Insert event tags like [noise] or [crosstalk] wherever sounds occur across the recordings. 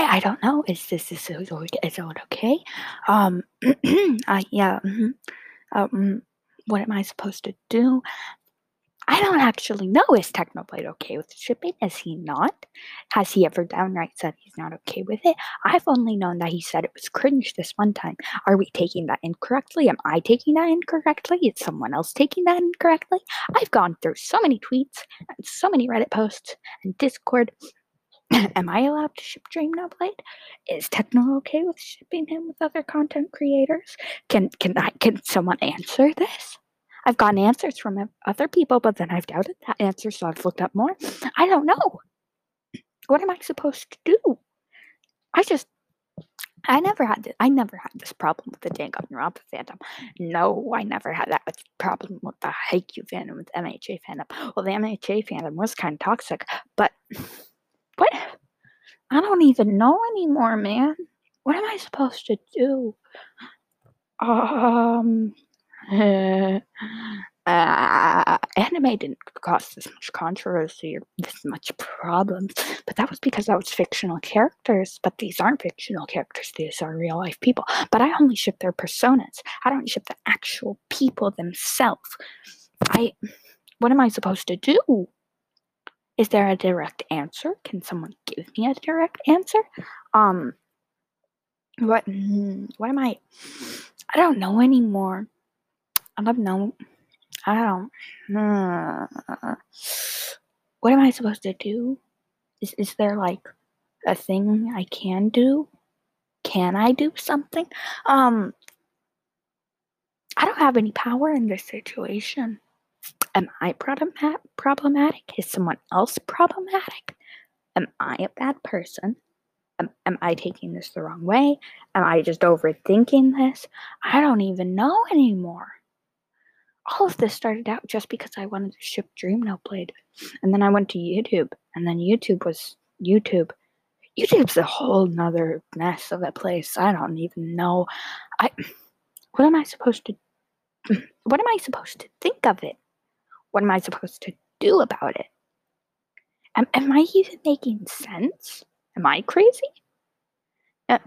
I, I don't know. Is this is is it okay? Um, [clears throat] uh, yeah. mhm. Um, what am I supposed to do? I don't actually know. Is Technoblade okay with shipping? Is he not? Has he ever downright said he's not okay with it? I've only known that he said it was cringe this one time. Are we taking that incorrectly? Am I taking that incorrectly? Is someone else taking that incorrectly? I've gone through so many tweets and so many Reddit posts and Discord. [clears throat] Am I allowed to ship Dream No Blade? Is Techno okay with shipping him with other content creators? Can can I can someone answer this? I've gotten answers from other people, but then I've doubted that answer, so I've looked up more. I don't know. What am I supposed to do? I just I never had this, I never had this problem with the Danganronpa fandom. No, I never had that problem with the Haikyuu fandom, with MHA fandom. Well, the MHA fandom was kind of toxic, but what? I don't even know anymore, man. What am I supposed to do? Um, [laughs] uh, anime didn't cause this much controversy or this much problems, but that was because that was fictional characters. But these aren't fictional characters; these are real life people. But I only ship their personas. I don't ship the actual people themselves. I. What am I supposed to do? Is there a direct answer? Can someone give me a direct answer? Um. What? mm, What am I? I don't know anymore. I don't know. I don't. uh, what am I supposed to do? Is is there like a thing I can do? Can I do something? Um, I don't have any power in this situation. Am I problema- problematic? Is someone else problematic? Am I a bad person? Am, am I taking this the wrong way? Am I just overthinking this? I don't even know anymore. All of this started out just because I wanted to ship Dream No Blade. And then I went to YouTube. And then YouTube was YouTube. YouTube's a whole nother mess of a place. I don't even know. I what am I supposed to [clears throat] what am I supposed to think of it? What am I supposed to do about it? Am, am I even making sense? Am I crazy? Uh,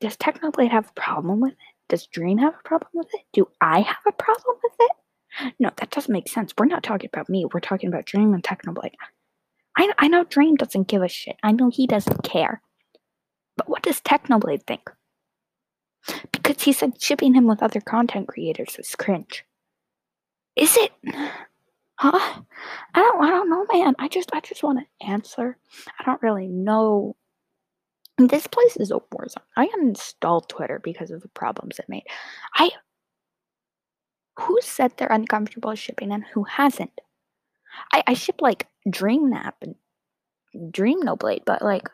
does Technoblade have a problem with it? Does Dream have a problem with it? Do I have a problem with it? No, that doesn't make sense. We're not talking about me. We're talking about Dream and Technoblade. I, I know Dream doesn't give a shit. I know he doesn't care. But what does Technoblade think? Because he said shipping him with other content creators is cringe. Is it? Huh? I don't I don't know, man. I just I just want to answer. I don't really know. This place is a war zone. I uninstalled Twitter because of the problems it made. I who said they're uncomfortable shipping and who hasn't? I, I ship like Dream Nap and Dream No Blade, but like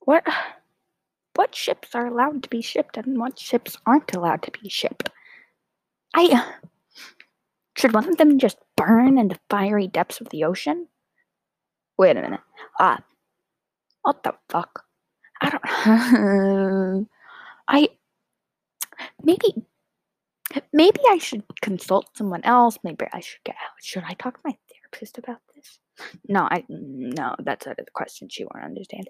what what ships are allowed to be shipped and what ships aren't allowed to be shipped? I should one of them just burn in the fiery depths of the ocean? Wait a minute. Ah, what the fuck? I don't. [laughs] I maybe maybe I should consult someone else. Maybe I should get out. Should I talk to my therapist about this? No, I no. That's out of the question. She won't understand.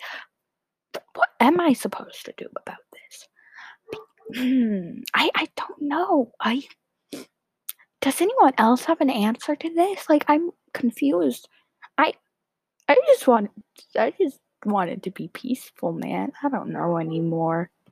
What am I supposed to do about this? [clears throat] I I don't know. I does anyone else have an answer to this? Like I'm confused. I I just want I just wanted to be peaceful, man. I don't know anymore.